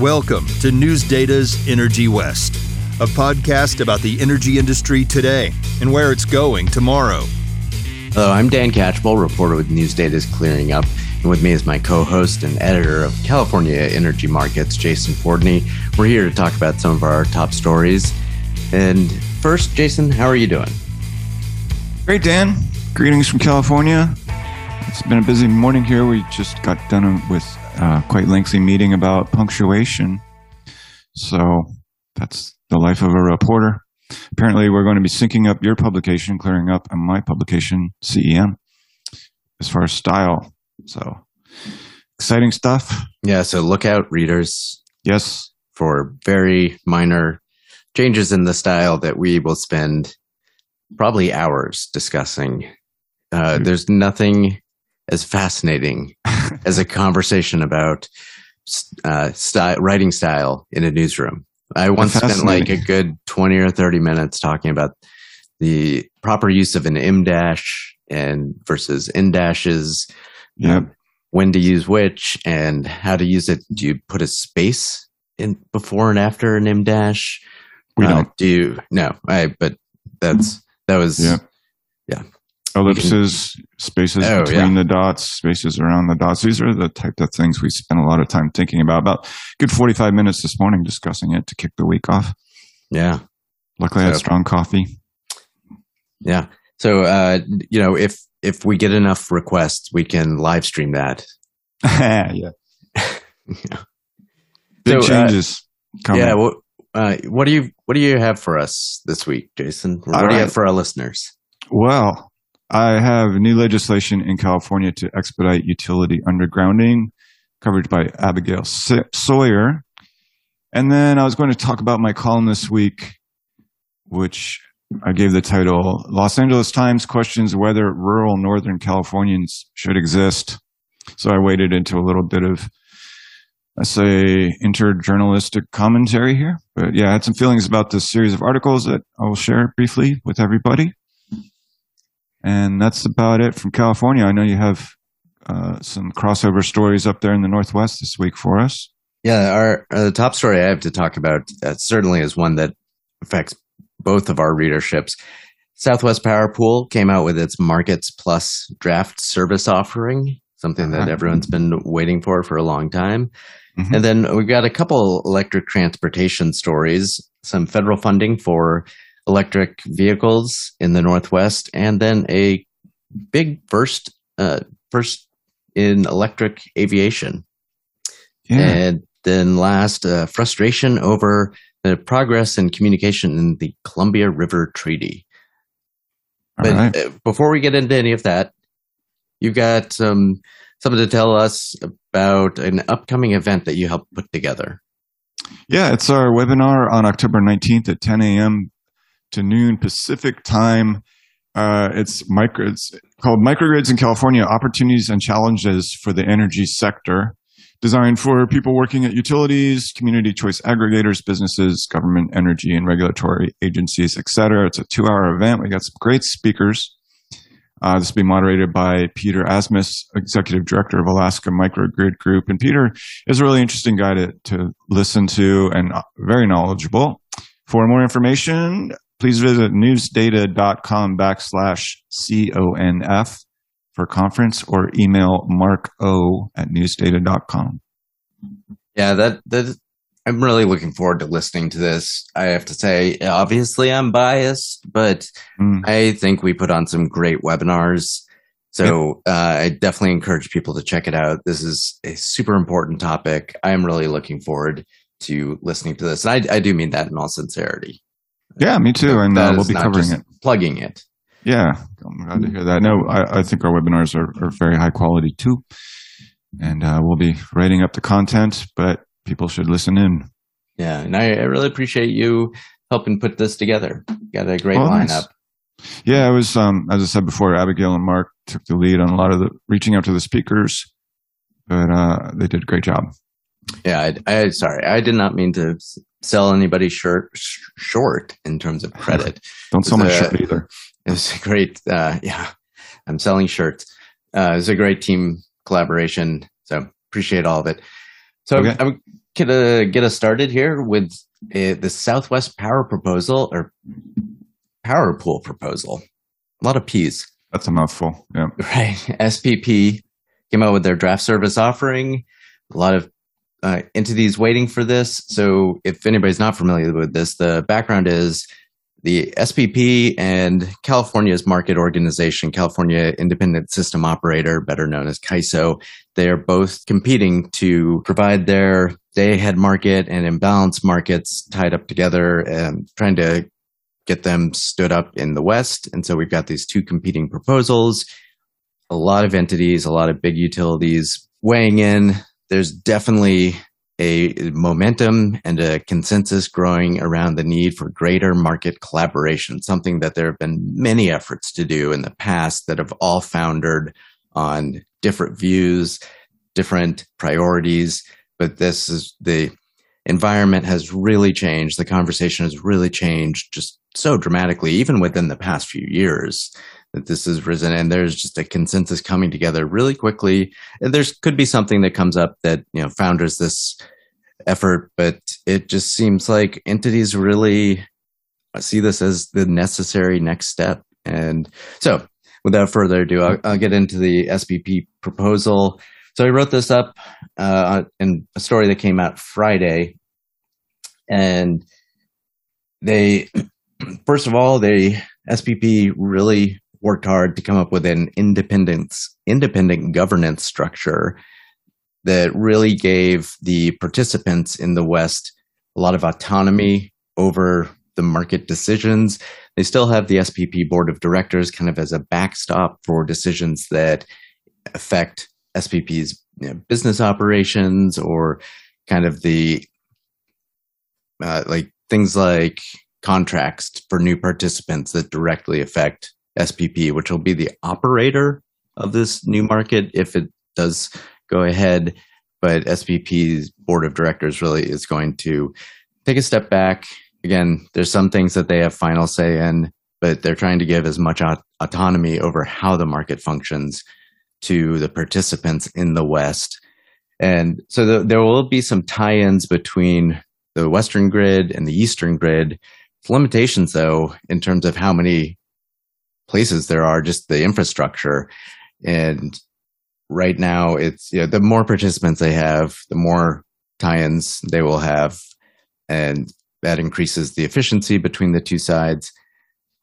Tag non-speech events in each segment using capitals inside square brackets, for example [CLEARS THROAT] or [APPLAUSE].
Welcome to NewsData's Energy West, a podcast about the energy industry today and where it's going tomorrow. Hello, I'm Dan Catchpole, reporter with NewsData's Clearing Up. And with me is my co host and editor of California Energy Markets, Jason Fordney. We're here to talk about some of our top stories. And first, Jason, how are you doing? Great, Dan. Greetings from California. It's been a busy morning here. We just got done with a quite lengthy meeting about punctuation. So that's the life of a reporter. Apparently, we're going to be syncing up your publication, clearing up, and my publication, CEM, as far as style. So exciting stuff. Yeah, so look out, readers. Yes. For very minor changes in the style that we will spend probably hours discussing. Uh, there's nothing as fascinating [LAUGHS] as a conversation about uh, style, writing style in a newsroom. I once spent like a good 20 or 30 minutes talking about the proper use of an em dash and versus en dashes. Yep. when to use which and how to use it. Do you put a space in before and after an em dash? We uh, don't. Do you? No, I, but that's, [LAUGHS] that was, yeah. Yeah. Ellipses, spaces oh, between yeah. the dots, spaces around the dots. These are the type of things we spend a lot of time thinking about. About good 45 minutes this morning discussing it to kick the week off. Yeah. Luckily, so, I had strong coffee. Yeah. So, uh, you know, if, if we get enough requests, we can live stream that. [LAUGHS] yeah. yeah. [LAUGHS] Big so, uh, changes. Uh, yeah. Well, uh, what do you what do you have for us this week, Jason? What All do right. you have for our listeners? Well, I have new legislation in California to expedite utility undergrounding, covered by Abigail Sawyer. And then I was going to talk about my column this week, which I gave the title Los Angeles Times questions whether rural Northern Californians should exist. So I waded into a little bit of, let's say, interjournalistic commentary here. But yeah, I had some feelings about this series of articles that I will share briefly with everybody. And that's about it from California. I know you have uh, some crossover stories up there in the Northwest this week for us. Yeah, our uh, the top story I have to talk about uh, certainly is one that affects both of our readerships. Southwest Power Pool came out with its Markets Plus draft service offering, something that uh-huh. everyone's been waiting for for a long time. Mm-hmm. And then we've got a couple electric transportation stories, some federal funding for electric vehicles in the Northwest, and then a big first uh, first in electric aviation. Yeah. And then last, uh, frustration over the progress in communication in the Columbia River Treaty. All but right. Uh, before we get into any of that, you've got some something to tell us about an upcoming event that you helped put together. Yeah, it's our webinar on October 19th at 10 a.m to noon Pacific time. Uh, it's micro. It's called Microgrids in California: Opportunities and Challenges for the Energy Sector, designed for people working at utilities, community choice aggregators, businesses, government, energy, and regulatory agencies, etc. It's a two-hour event. We got some great speakers. Uh, this will be moderated by Peter Asmus, Executive Director of Alaska Microgrid Group. And Peter is a really interesting guy to, to listen to and very knowledgeable. For more information, Please visit newsdata.com backslash CONF for conference or email mark o at newsdata.com. Yeah, that, that I'm really looking forward to listening to this. I have to say, obviously I'm biased, but mm. I think we put on some great webinars. So uh, I definitely encourage people to check it out. This is a super important topic. I am really looking forward to listening to this. And I, I do mean that in all sincerity. Yeah, me too. And uh, we'll be covering it, plugging it. Yeah, I'm glad to hear that. No, I, I think our webinars are, are, very high quality too, and uh, we'll be writing up the content, but people should listen in. Yeah, and I, I really appreciate you helping put this together. got a great lineup. Nice. Yeah, it was um, as I said before. Abigail and Mark took the lead on a lot of the reaching out to the speakers, but uh, they did a great job. Yeah, I, I sorry, I did not mean to sell anybody short short in terms of credit. [LAUGHS] Don't sell my shirt either. [LAUGHS] It was a great, uh, yeah. I'm selling shirts. Uh, it was a great team collaboration. So appreciate all of it. So okay. I'm, I'm get, uh, get us started here with uh, the Southwest Power proposal or Power Pool proposal. A lot of P's. That's a mouthful. Yeah. [LAUGHS] Right. SPP came out with their draft service offering. A lot of uh, entities waiting for this. So, if anybody's not familiar with this, the background is the SPP and California's market organization, California Independent System Operator, better known as CAISO, they are both competing to provide their day ahead market and imbalance markets tied up together and trying to get them stood up in the West. And so we've got these two competing proposals, a lot of entities, a lot of big utilities weighing in. There's definitely a momentum and a consensus growing around the need for greater market collaboration, something that there have been many efforts to do in the past that have all foundered on different views, different priorities. But this is the environment has really changed. The conversation has really changed just so dramatically, even within the past few years that this has risen and there's just a consensus coming together really quickly. There's could be something that comes up that, you know, founders this effort, but it just seems like entities really see this as the necessary next step. And so without further ado, I'll, I'll get into the SPP proposal. So I wrote this up uh, in a story that came out Friday. And they, [CLEARS THROAT] first of all, they, SPP really worked hard to come up with an independence independent governance structure that really gave the participants in the West a lot of autonomy over the market decisions. They still have the SPP board of directors kind of as a backstop for decisions that affect SPP's you know, business operations or kind of the uh, like things like contracts for new participants that directly affect SPP, which will be the operator of this new market if it does go ahead. But SPP's board of directors really is going to take a step back. Again, there's some things that they have final say in, but they're trying to give as much aut- autonomy over how the market functions to the participants in the West. And so the, there will be some tie ins between the Western grid and the Eastern grid. Limitations, though, in terms of how many places there are, just the infrastructure. And right now, it's you know, the more participants they have, the more tie-ins they will have, and that increases the efficiency between the two sides.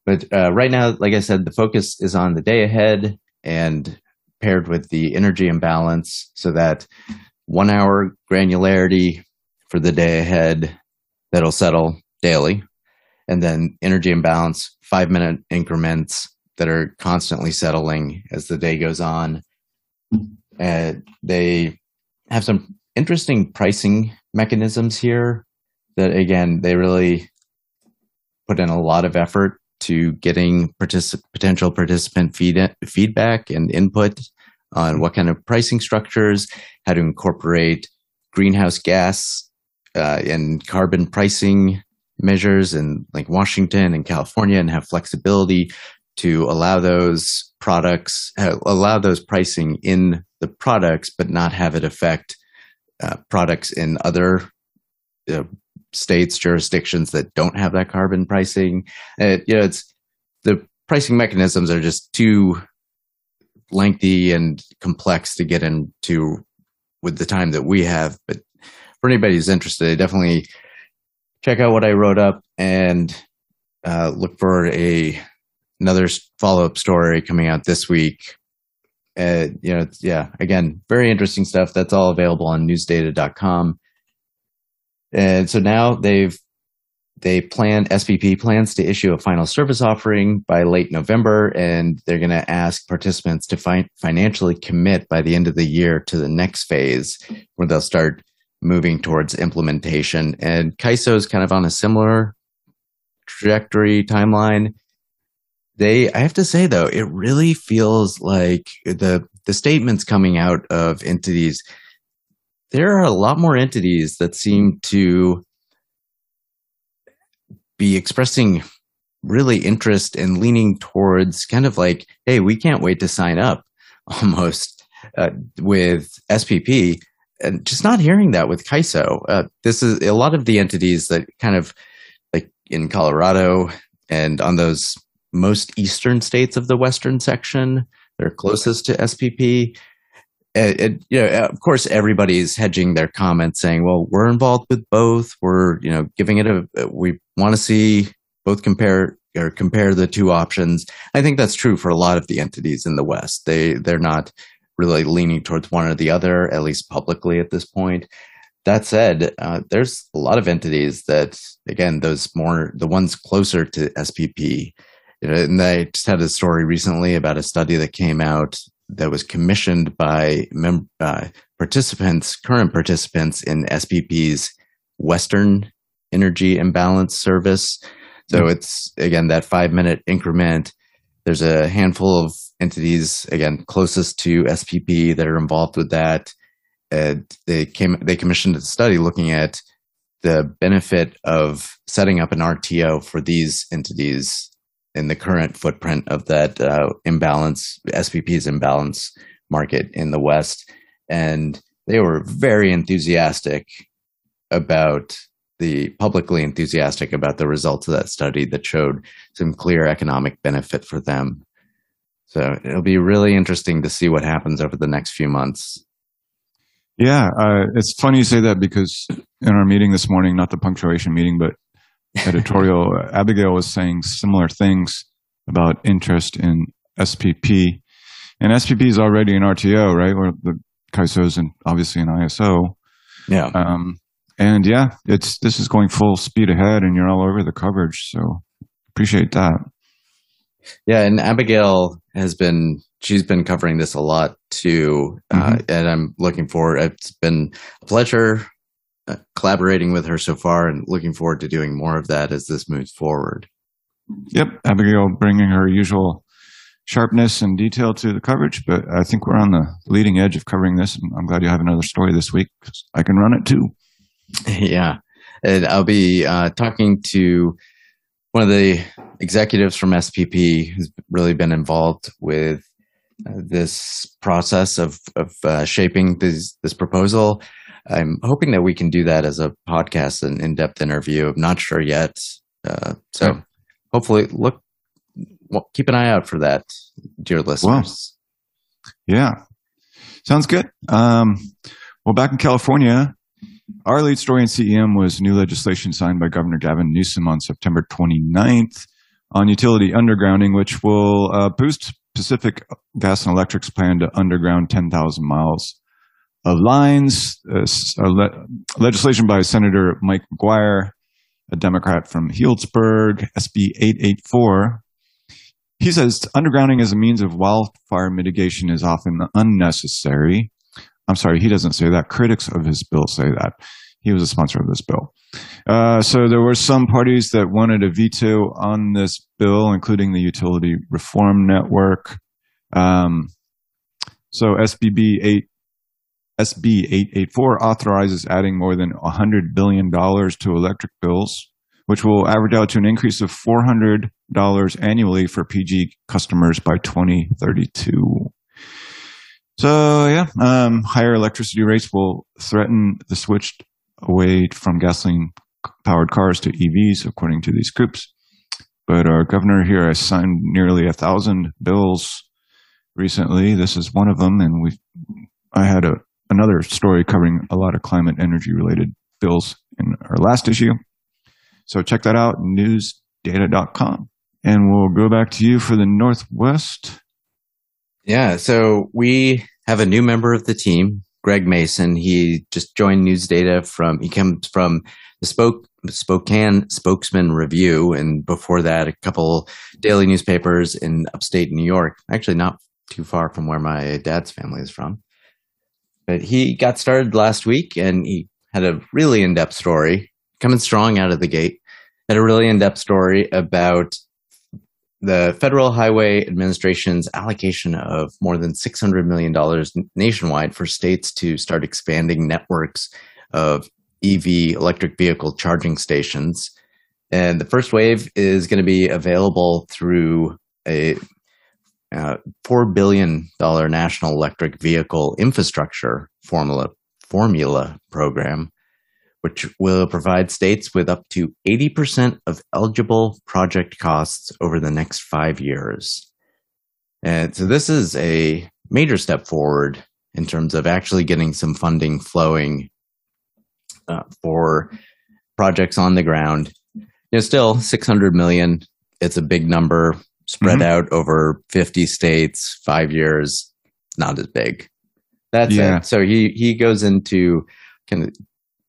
But uh, right now, like I said, the focus is on the day ahead and paired with the energy imbalance, so that one hour granularity for the day ahead that'll settle daily, and then energy imbalance five minute increments that are constantly settling as the day goes on. And they have some interesting pricing mechanisms here that, again, they really put in a lot of effort to getting particip- potential participant feed- feedback and input on what kind of pricing structures, how to incorporate greenhouse gas uh, and carbon pricing measures in like Washington and California and have flexibility to allow those products, uh, allow those pricing in the products, but not have it affect uh, products in other uh, states, jurisdictions that don't have that carbon pricing. you know, it's the pricing mechanisms are just too lengthy and complex to get into with the time that we have. But for anybody who's interested, definitely check out what I wrote up and uh, look for a another follow up story coming out this week. Uh, you know, yeah, again, very interesting stuff. That's all available on newsdata.com. And so now they've they plan SPP plans to issue a final service offering by late November, and they're going to ask participants to fi- financially commit by the end of the year to the next phase, where they'll start moving towards implementation. And CAISO is kind of on a similar trajectory timeline they i have to say though it really feels like the the statements coming out of entities there are a lot more entities that seem to be expressing really interest and leaning towards kind of like hey we can't wait to sign up [LAUGHS] almost uh, with spp and just not hearing that with CAISO. Uh, this is a lot of the entities that kind of like in Colorado and on those most eastern states of the western section, they're closest to SPP. It, it, you know, of course, everybody's hedging their comments, saying, "Well, we're involved with both. We're, you know, giving it a. We want to see both compare or compare the two options." I think that's true for a lot of the entities in the West. They they're not really leaning towards one or the other, at least publicly at this point. That said, uh, there's a lot of entities that, again, those more the ones closer to SPP. And I just had a story recently about a study that came out that was commissioned by mem- uh, participants, current participants in SPP's Western Energy Imbalance Service. So mm-hmm. it's again that five minute increment. There's a handful of entities again closest to SPP that are involved with that. And they came they commissioned a study looking at the benefit of setting up an RTO for these entities in the current footprint of that uh, imbalance SPP's imbalance market in the West, and they were very enthusiastic about the publicly enthusiastic about the results of that study that showed some clear economic benefit for them so it'll be really interesting to see what happens over the next few months. Yeah, uh, it's funny you say that because in our meeting this morning, not the punctuation meeting, but editorial, Abigail was saying similar things about interest in SPP. And SPP is already an RTO, right? Where the CAISO's and obviously an ISO. Yeah. Um, and yeah, it's this is going full speed ahead, and you're all over the coverage. So appreciate that. Yeah, and Abigail has been she's been covering this a lot too, uh, mm-hmm. uh, and I'm looking forward. It's been a pleasure uh, collaborating with her so far, and looking forward to doing more of that as this moves forward. Yep, Abigail bringing her usual sharpness and detail to the coverage, but I think we're on the leading edge of covering this, and I'm glad you have another story this week. because I can run it too. [LAUGHS] Yeah, and I'll be uh, talking to one of the executives from SPP who's really been involved with uh, this process of of uh, shaping this this proposal. I'm hoping that we can do that as a podcast, an in depth interview. I'm not sure yet, uh, so okay. hopefully, look, well, keep an eye out for that, dear listeners. Yeah, sounds good. Um, well, back in California, our lead story in CEM was new legislation signed by Governor Gavin Newsom on September 29th on utility undergrounding, which will uh, boost Pacific Gas and Electric's plan to underground 10,000 miles lines. Uh, le- legislation by Senator Mike McGuire, a Democrat from Healdsburg, SB 884. He says undergrounding as a means of wildfire mitigation is often unnecessary. I'm sorry, he doesn't say that. Critics of his bill say that. He was a sponsor of this bill. Uh, so there were some parties that wanted a veto on this bill, including the Utility Reform Network. Um, so SBB 8, SB 884 authorizes adding more than $100 billion to electric bills, which will average out to an increase of $400 annually for PG customers by 2032. So yeah, um, higher electricity rates will threaten the switch away from gasoline powered cars to EVs, according to these groups. But our governor here has signed nearly a thousand bills recently. This is one of them, and we I had a another story covering a lot of climate energy related bills in our last issue. So check that out, newsdata.com. And we'll go back to you for the Northwest. Yeah, so we have a new member of the team, Greg Mason. He just joined NewsData from, he comes from the Spoke, Spokane Spokesman Review, and before that, a couple daily newspapers in upstate New York, actually not too far from where my dad's family is from. But he got started last week and he had a really in depth story coming strong out of the gate. Had a really in depth story about the Federal Highway Administration's allocation of more than $600 million nationwide for states to start expanding networks of EV electric vehicle charging stations. And the first wave is going to be available through a uh, $4 billion national electric vehicle infrastructure formula Formula program, which will provide states with up to 80% of eligible project costs over the next five years. And so this is a major step forward in terms of actually getting some funding flowing uh, for projects on the ground. You know, still 600 million. It's a big number spread Mhm. out over 50 states, five years. Not as big. That's Yeah. it. So he he goes into kind of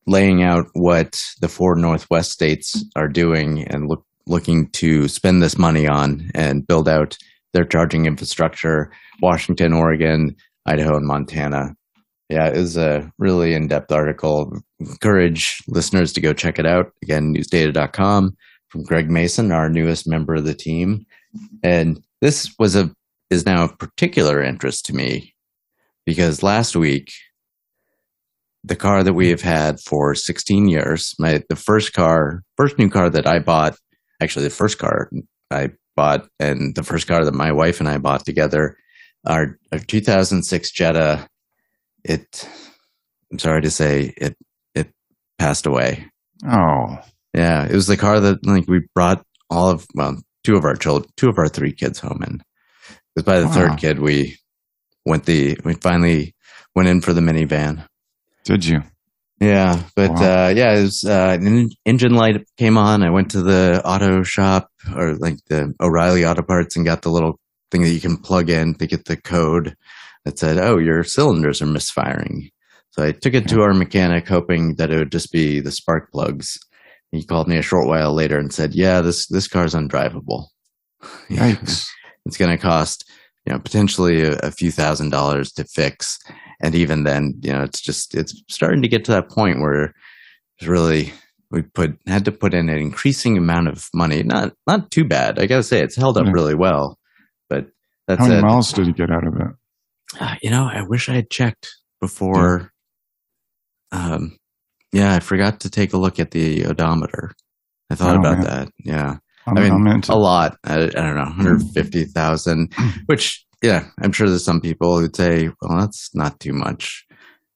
laying out what the four Northwest states are doing and look looking to spend this money on and build out their charging infrastructure. Washington, Oregon, Idaho, and Montana. Yeah, it was a really in depth article. Encourage listeners to go check it out. Again, newsdata.com from Greg Mason, our newest member of the team. And this was a is now of particular interest to me because last week the car that we have had for 16 years, my the first car, first new car that I bought, actually the first car I bought and the first car that my wife and I bought together, our, our 2006 Jetta, it I'm sorry to say it it passed away. Oh, Yeah, it was the car that like we brought all of well, two of our children, two of our three kids home in. Because by the Wow. third kid, we went the we finally went in for the minivan. did you? Yeah, but Wow. uh, yeah, it was uh, an engine light came on. I went to the auto shop or like the O'Reilly Auto Parts and got the little thing that you can plug in to get the code that said, "Oh, your cylinders are misfiring." So I took it to our mechanic, hoping that it would just be the spark plugs. He called me a short while later and said, "Yeah, this this car's undrivable. [LAUGHS] Yikes. it's going to cost you know potentially a, a few thousand dollars to fix." And even then, you know, it's just it's starting to get to that point where it's really we put had to put in an increasing amount of money. Not not too bad, I gotta say. It's held up Yeah. really well, but that's How many it. miles did you get out of it? Uh, you know, I wish I had checked before. Um, yeah, I forgot to take a look at the odometer. I thought Oh, about man. that. Yeah, I'm, I mean, into a lot. I, I don't know, 150,000, [CLEARS THROAT] which, yeah, I'm sure there's some people who'd say, well, that's not too much.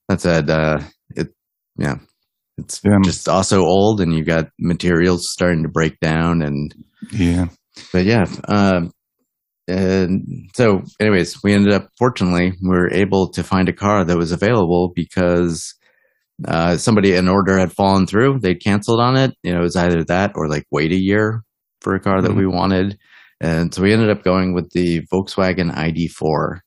That said, uh, it, yeah, it's Yeah. just also old and you've got materials starting to break down and, yeah. but yeah, um, and so anyways, we ended up, fortunately, we were able to find a car that was available because uh, somebody, an order had fallen through. They'd canceled on it. You know, it was either that or like wait a year for a car that Mhm. we wanted. And so we ended up going with the Volkswagen ID4.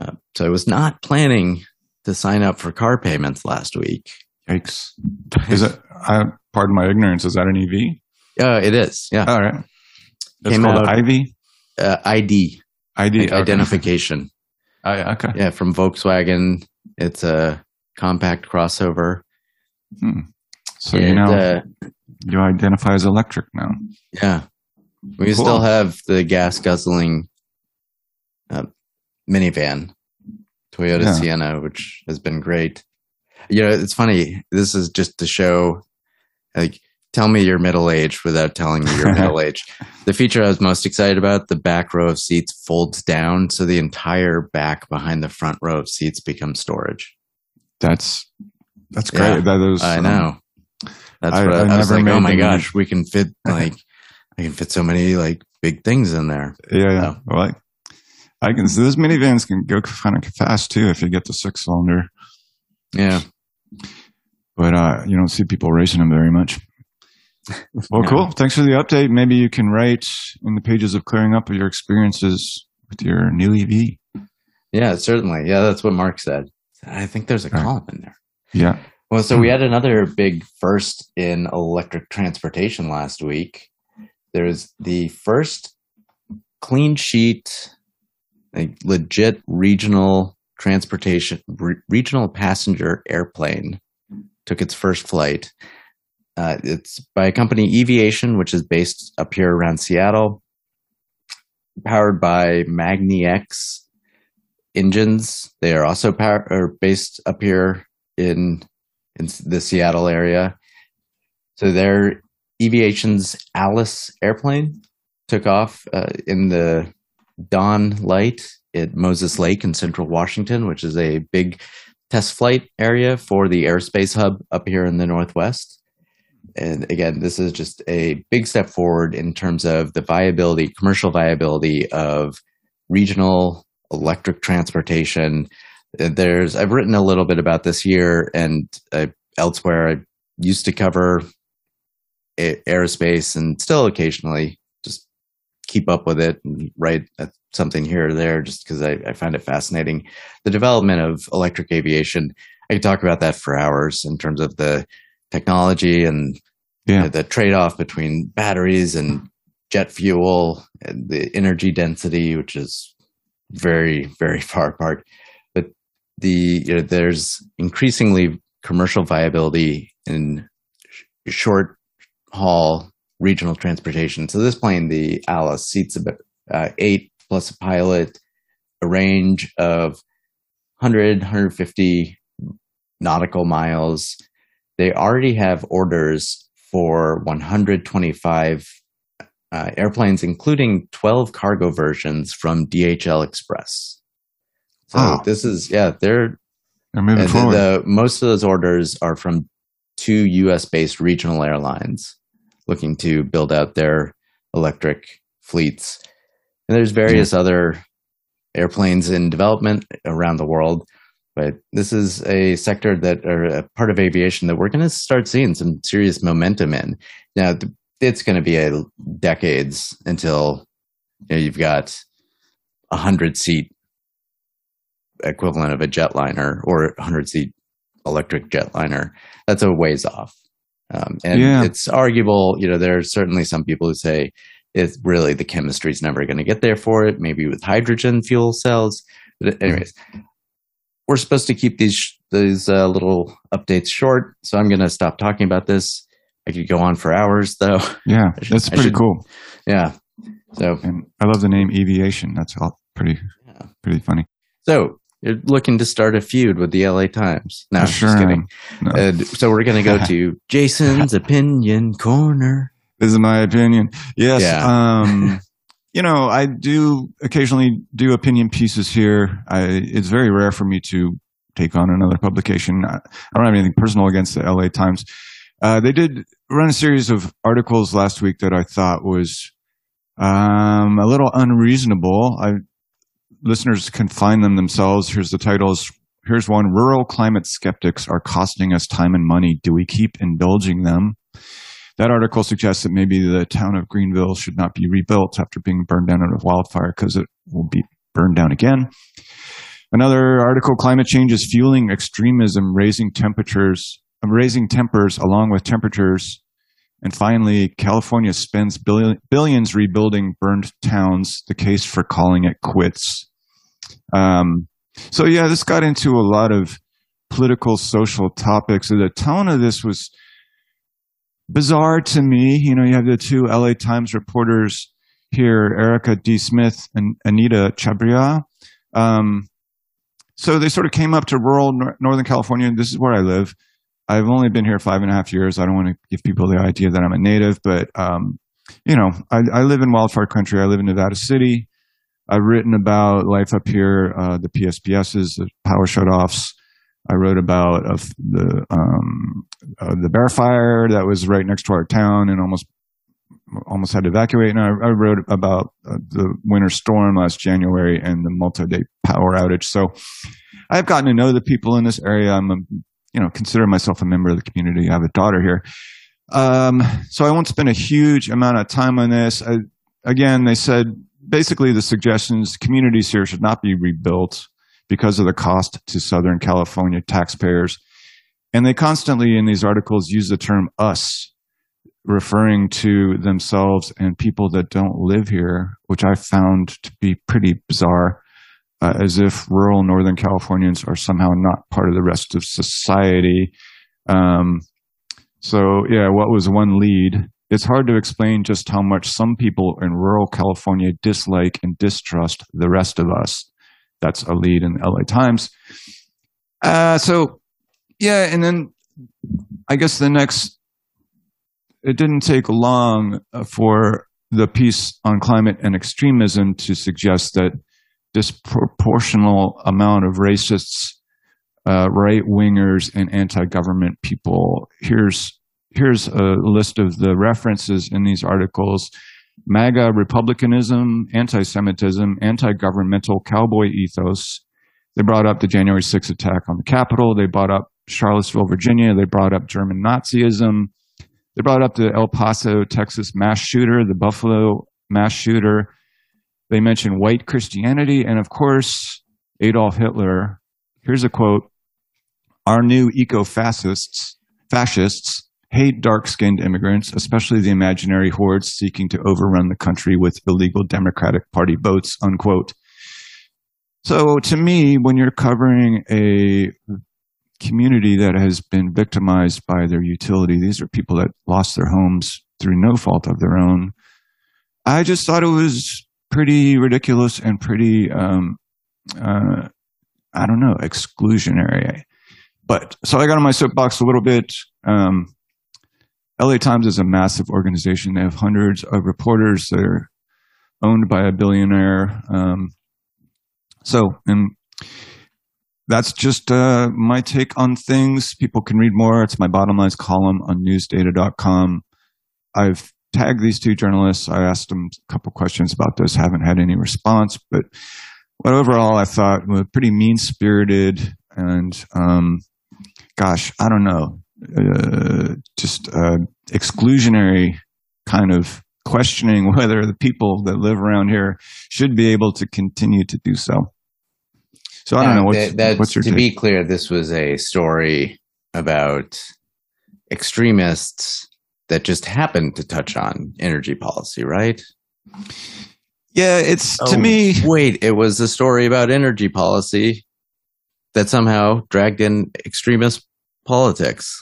Uh, so I was not planning to sign up for car payments last week. Yikes. [LAUGHS] Is it? I pardon my ignorance. Is that an EV? Uh, it is, yeah. All right. It's Came called out- Ivy. Uh, ID, ID like okay. identification. [LAUGHS] I, okay. Yeah, from Volkswagen. It's a compact crossover. So you know uh, you identify as electric now. yeah, we Cool. still have the gas guzzling uh, minivan, Toyota Yeah. Sienna, which has been great. You know, it's funny. This is just to show, like, tell me you're middle aged without telling me you're [LAUGHS] middle aged. The feature I was most excited about: the back row of seats folds down, so the entire back behind the front row of seats becomes storage. That's that's Yeah, great. that is. I um, know. That's I- what I, I I was like. Oh my gosh, we can fit like I can fit so many like big things in there. [LAUGHS] Yeah, yeah. So- Well, I, I can. So those minivans can go kind of fast too if you get the six cylinder, Yeah, but uh, you don't see people racing them very much. Well, [LAUGHS] Yeah. cool. Thanks for the update. Maybe you can write in the pages of clearing up your experiences with your new EV. yeah, certainly. Yeah, that's what Mark said. I think there's a column in there. Yeah. Well, so we had another big first in electric transportation last week. There was the first clean sheet, like legit regional transportation, re- regional passenger airplane took its first flight. Uh, it's by a company Eviation, which is based up here around Seattle, powered by magniX engines. They are also power, are based up here in in the Seattle area. So their Eviation's Alice airplane took off uh, in the dawn light at Moses Lake in central Washington, which is a big test flight area for the airspace hub up here in the Northwest. And again, this is just a big step forward in terms of the viability, commercial viability of regional electric transportation. There's, I've written a little bit about this here and uh, elsewhere. I used to cover a- aerospace and still occasionally just keep up with it and write something here or there just because I, I find it fascinating. The development of electric aviation, I could talk about that for hours in terms of the technology and yeah. you know, the trade off between batteries and jet fuel and the energy density, which is very, very [LAUGHS] far apart. But the you know, there's increasingly commercial viability in sh- short haul regional transportation. So this plane, the Alice, seats about uh, eight plus a pilot, a range of 100, 150 nautical miles. They already have orders for 125 uh, airplanes, including 12 cargo versions from DHL Express. So oh. this is, yeah, they're, they're moving forward. The, most of those orders are from two US based regional airlines looking to build out their electric fleets. And there's various yeah. other airplanes in development around the world. But this is a sector that, or a part of aviation that we're going to start seeing some serious momentum in. Now, it's going to be a decades until you know, you've got a hundred seat equivalent of a jetliner or a hundred seat electric jetliner. That's a ways off. Um, and yeah. it's arguable, you know, there are certainly some people who say it's really the chemistry is never going to get there for it. Maybe with hydrogen fuel cells. But anyways, we're supposed to keep these these uh, little updates short, so I'm going to stop talking about this. I could go on for hours, though. Yeah, should, that's pretty should, cool. Yeah. So, and I love the name Eviation. That's all pretty, yeah. pretty funny. So, you're looking to start a feud with the LA Times. No, sure just kidding. No. Uh, so we're going to go to [LAUGHS] Jason's opinion corner. This is my opinion. Yes. Yeah. Um, [LAUGHS] you know, I do occasionally do opinion pieces here. I, it's very rare for me to take on another publication. I, I don't have anything personal against the LA Times. Uh, they did run a series of articles last week that I thought was um, a little unreasonable. I, listeners can find them themselves. Here's the titles. Here's one Rural climate skeptics are costing us time and money. Do we keep indulging them? That article suggests that maybe the town of Greenville should not be rebuilt after being burned down in a wildfire because it will be burned down again. Another article, climate change is fueling extremism, raising temperatures, raising tempers along with temperatures. And finally, California spends billion, billions rebuilding burned towns, the case for calling it quits. Um, so yeah, this got into a lot of political, social topics. the tone of this was bizarre to me. You know, you have the two LA Times reporters here, Erika D. Smith and Anita Chabria. Um, so they sort of came up to rural nor- Northern California. This is where I live. I've only been here five and a half years. I don't want to give people the idea that I'm a native, but um, you know, I, I, live in wildfire country. I live in Nevada City. I've written about life up here, uh, the PSPSs, the power shutoffs. I wrote about uh, the um, uh, the Bear Fire that was right next to our town and almost almost had to evacuate. And I, I wrote about uh, the winter storm last January and the multi-day power outage. So I've gotten to know the people in this area. I'm, a, you know, consider myself a member of the community. I have a daughter here. Um, so I won't spend a huge amount of time on this. I, again, they said basically the suggestions communities here should not be rebuilt because of the cost to Southern California taxpayers. And they constantly in these articles use the term us, referring to themselves and people that don't live here, which I found to be pretty bizarre, uh, as if rural Northern Californians are somehow not part of the rest of society. Um, so, yeah, what was one lead? It's hard to explain just how much some people in rural California dislike and distrust the rest of us. That's a lead in the LA Times. Uh, so, yeah, and then I guess the next, it didn't take long for the piece on climate and extremism to suggest that disproportional amount of racists uh, right wingers and anti government people. Here's here's a list of the references in these articles. MAGA republicanism, anti Semitism, anti governmental cowboy ethos. They brought up the January 6th attack on the Capitol. They brought up Charlottesville, Virginia. They brought up German Nazism. They brought up the El Paso, Texas mass shooter, the Buffalo mass shooter. They mention white Christianity. And of course, Adolf Hitler. Here's a quote Our new eco fascists, fascists hate dark skinned immigrants, especially the imaginary hordes seeking to overrun the country with illegal Democratic Party votes, unquote. So to me, when you're covering a community that has been victimized by their utility, these are people that lost their homes through no fault of their own. I just thought it was pretty ridiculous and pretty, um, uh, I don't know, exclusionary. But so I got on my soapbox a little bit. Um, LA Times is a massive organization. They have hundreds of reporters. They're owned by a billionaire. Um, so, and that's just uh, my take on things. People can read more. It's my bottom lines column on newsdata.com. I've tagged these two journalists. I asked them a couple questions about this. Haven't had any response, but but overall, I thought well, pretty mean spirited and um, gosh, I don't know uh, just uh, exclusionary kind of questioning [LAUGHS] whether the people that live around here should be able to continue to do so. So I don't know. What's, that, that, what's your to take? be clear, this was a story about extremists that just happened to touch on energy policy, right? yeah, it's to Oh, me. Wait, it was a story about energy policy that somehow dragged in extremist politics.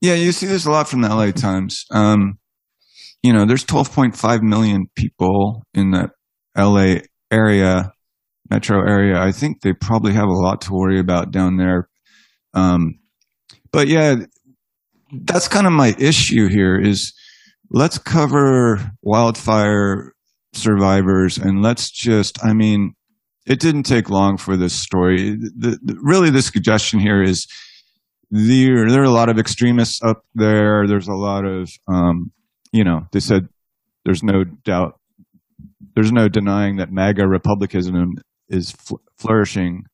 Yeah, you see this a lot from the LA Times. Um, you know, there's 12.5 million people in that LA area, metro area. I think they probably have a lot to worry about down there. Um, but yeah, that's kind of my issue here is let's cover wildfire survivors and let's just, I mean, it didn't take long for this story. The, the, really, the suggestion here is there, there are a lot of extremists up there. There's a lot of, um, you know, they said there's no doubt, there's no denying that MAGA republicanism is fl- flourishing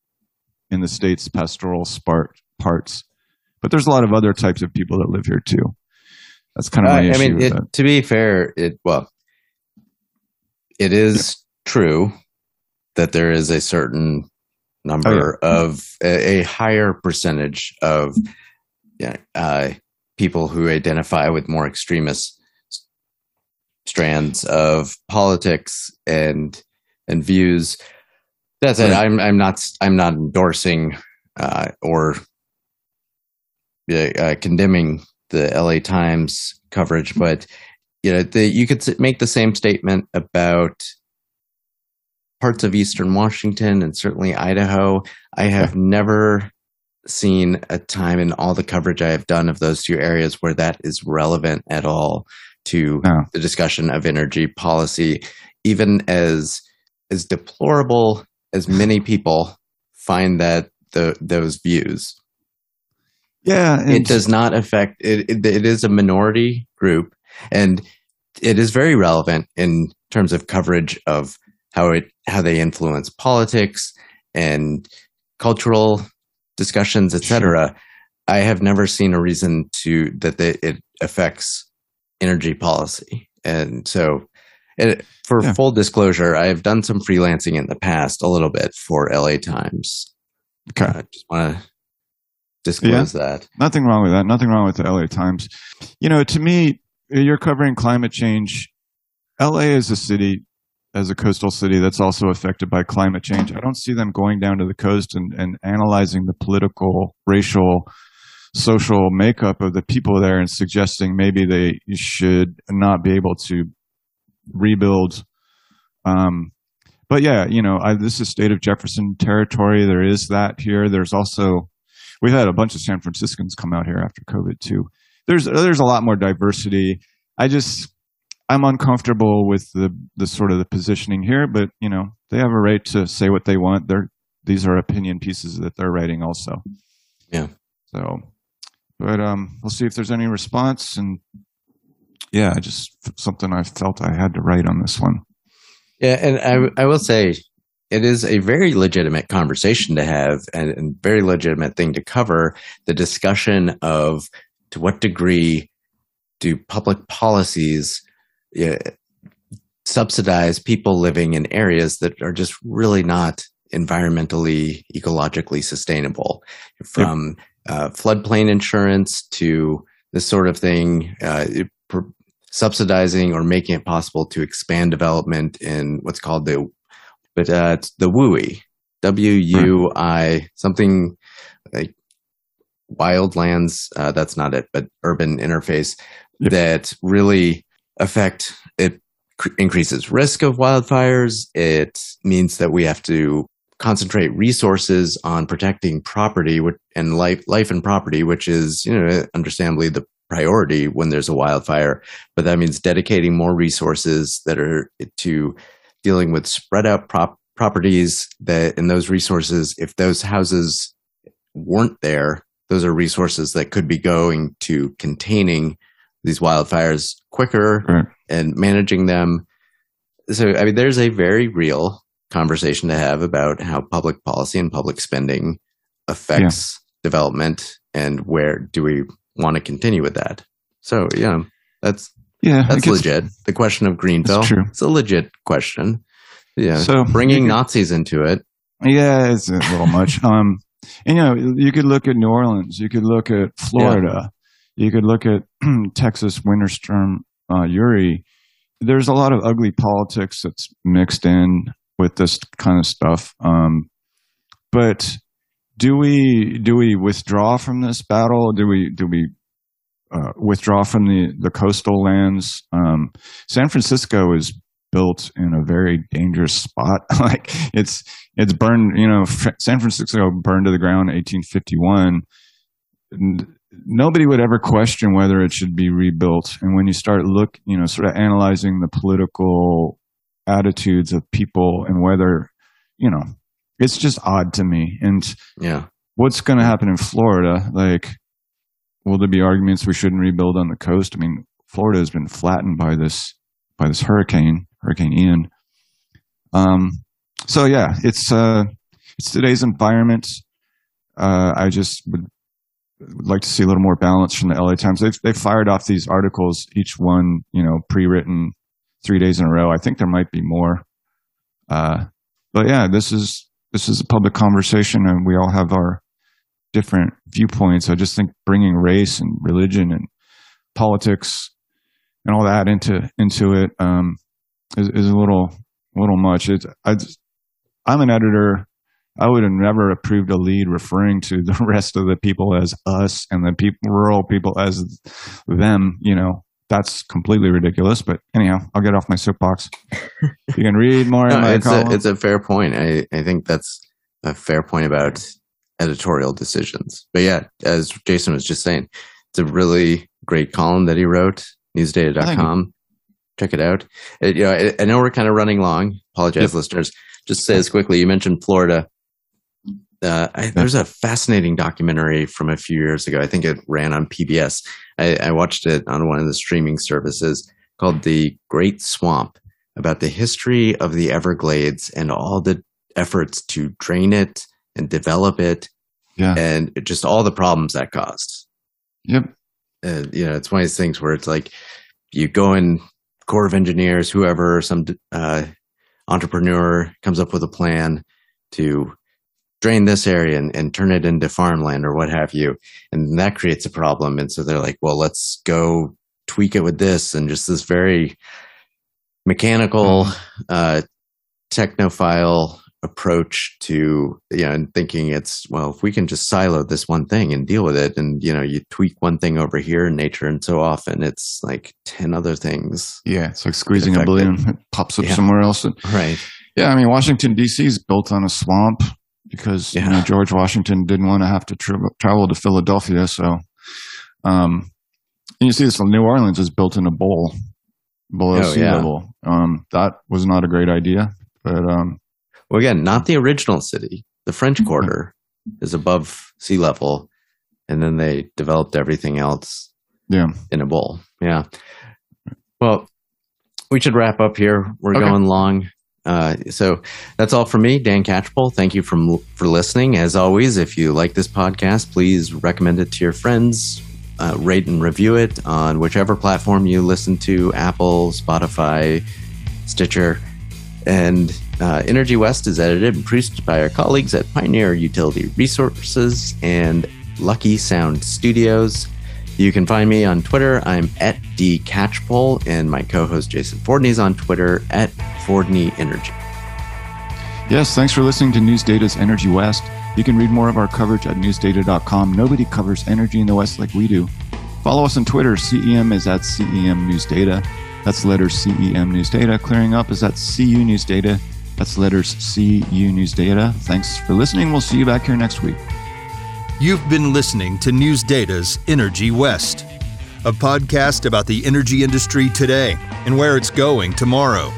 in the state's pastoral spart, parts. But there's a lot of other types of people that live here too. That's kind of my Uh, I issue mean, it, to be fair, it well, it is true that there is a certain number of a, a higher percentage of yeah, uh, people who identify with more extremist strands of politics and and views. That's Right. I'm I'm not I'm not endorsing uh, or uh, condemning the LA Times coverage, but you know, the, you could make the same statement about parts of Eastern Washington and certainly Idaho. I have never seen a time in all the coverage I have done of those two areas where that is relevant at all to No. the discussion of energy policy, even as as deplorable as many people find that the those views Yeah, it does not affect it, it it is a minority group and it is very relevant in terms of coverage of how it how they influence politics and cultural discussions etc i have never seen a reason to that they, it affects energy policy and so it, for Yeah. full disclosure i have done some freelancing in the past a little bit for la times Okay. i just want to disclose that Nothing wrong with that. Nothing wrong with the LA Times. You know, to me, you're covering climate change. LA is a city, as a coastal city, that's also affected by climate change. I don't see them going down to the coast and, and analyzing the political, racial, social makeup of the people there and suggesting maybe they should not be able to rebuild. Um, but yeah, you know, I, this is state of Jefferson territory. There is that here. There's also we've had a bunch of San Franciscans come out here after COVID too. There's there's a lot more diversity. I just I'm uncomfortable with the the sort of the positioning here, but you know they have a right to say what they want. They're these are opinion pieces that they're writing also. Yeah. So, but um, we'll see if there's any response. And yeah, just something I felt I had to write on this one. Yeah, and I I will say it is a very legitimate conversation to have and, and very legitimate thing to cover the discussion of to what degree do public policies uh, subsidize people living in areas that are just really not environmentally ecologically sustainable. From uh, floodplain insurance to this sort of thing uh, subsidizing or making it possible to expand development in what's called the but uh, it's the WUI, W U I something like wildlands. Uh, that's not it, but urban interface yep. that really affect it cr- increases risk of wildfires. It means that we have to concentrate resources on protecting property and life, life and property, which is, you know, understandably the priority when there's a wildfire. But that means dedicating more resources that are to dealing with spread out prop- properties that in those resources, if those houses weren't there, those are resources that could be going to containing these wildfires quicker right. and managing them. So, I mean, there's a very real conversation to have about how public policy and public spending affects yeah. development and where do we want to continue with that. So, yeah, that's yeah, that's legit. The question of Greenville, it's a legit question. Yeah, so bringing Nazis into it. Yeah, it's a little much. [LAUGHS] Um, and you know, you could look at New Orleans, you could look at Florida, yeah. you could look at [CLEARS THROAT] Texas winter storm uh, Uri. There's a lot of ugly politics that's mixed in with this kind of stuff. Um, but do we do we withdraw from this battle? Do we do we uh, withdraw from the the coastal lands? Um, San Francisco is built in a very dangerous spot. [LAUGHS] like it's it's burned. You know, San Francisco burned to the ground in 1851. Nobody would ever question whether it should be rebuilt. And when you start look, you know, sort of analyzing the political attitudes of people and whether, you know, it's just odd to me. And yeah, what's going to happen in Florida? Like, will there be arguments we shouldn't rebuild on the coast? I mean, Florida has been flattened by this by this hurricane, Hurricane Ian. Um, so yeah, it's uh, it's today's environment. Uh, I just would, would like to see a little more balance from the LA Times. They've they fired off these articles, each one you know pre-written three days in a row. I think there might be more. Uh, but yeah, this is this is a public conversation, and we all have our different viewpoints. I just think bringing race and religion and politics and all that into into it um, is, is a little little much. It's I, I'm an editor. I would have never approved a lead referring to the [LAUGHS] rest of the people as us and the people, rural people as them. You know, that's completely ridiculous. But anyhow, I'll get off my soapbox. [LAUGHS] you can read more. no, it's a it's a fair point. I I think that's a fair point about editorial decisions. But yeah, as Jason was just saying, it's a really great column that he wrote. Newsdata.com. Check it out. It, you know, I, I, know we're kind of running long. Apologize, yep. listeners. Just say this quickly. You mentioned Florida. Uh, I, there's a fascinating documentary from a few years ago. I think it ran on PBS. I, I watched it on one of the streaming services called The Great Swamp about the history of the Everglades and all the efforts to drain it and develop it yeah. and just all the problems that caused. Yep. Uh, you know, it's one of these things where it's like you go in Corps of Engineers, whoever, some uh, entrepreneur comes up with a plan to drain this area and, and turn it into farmland or what have you. And that creates a problem. And so they're like, well, let's go tweak it with this and just this very mechanical, uh, technophile approach to you know and thinking it's well if we can just silo this one thing and deal with it and you know you tweak one thing over here in nature and so often it's like 10 other things yeah it's like squeezing a balloon it pops up yeah. somewhere else right yeah i mean washington dc is built on a swamp because yeah. you know, george washington didn't want to have to tra- travel to philadelphia so um and you see this new orleans is built in a bowl below oh, sea yeah. level um that was not a great idea but um well, again, not the original city. The French mm-hmm. Quarter is above sea level. and then they developed everything else Yeah. in a bowl. Yeah. Well, we should wrap up here. We're Okay. going long. Uh, so that's all for me, Dan Catchpole. Thank you from, for listening. As always, if you like this podcast, please recommend it to your friends. Uh, rate and review it on whichever platform you listen to Apple, Spotify, Stitcher. And uh, Energy West is edited and produced by our colleagues at Pioneer Utility Resources and Lucky Sound Studios. You can find me on Twitter. I'm at dcatchpole, and my co-host Jason Fordney is on Twitter at Fordney Energy. Yes, thanks for listening to NewsData's Energy West. You can read more of our coverage at newsdata.com. Nobody covers energy in the West like we do. Follow us on Twitter. CEM is at CEM News Data. That's letters CEM News Data. Clearing up is at CU News Data. That's letters CU News Data. Thanks for listening. We'll see you back here next week. You've been listening to NewsData's Energy West, a podcast about the energy industry today and where it's going tomorrow.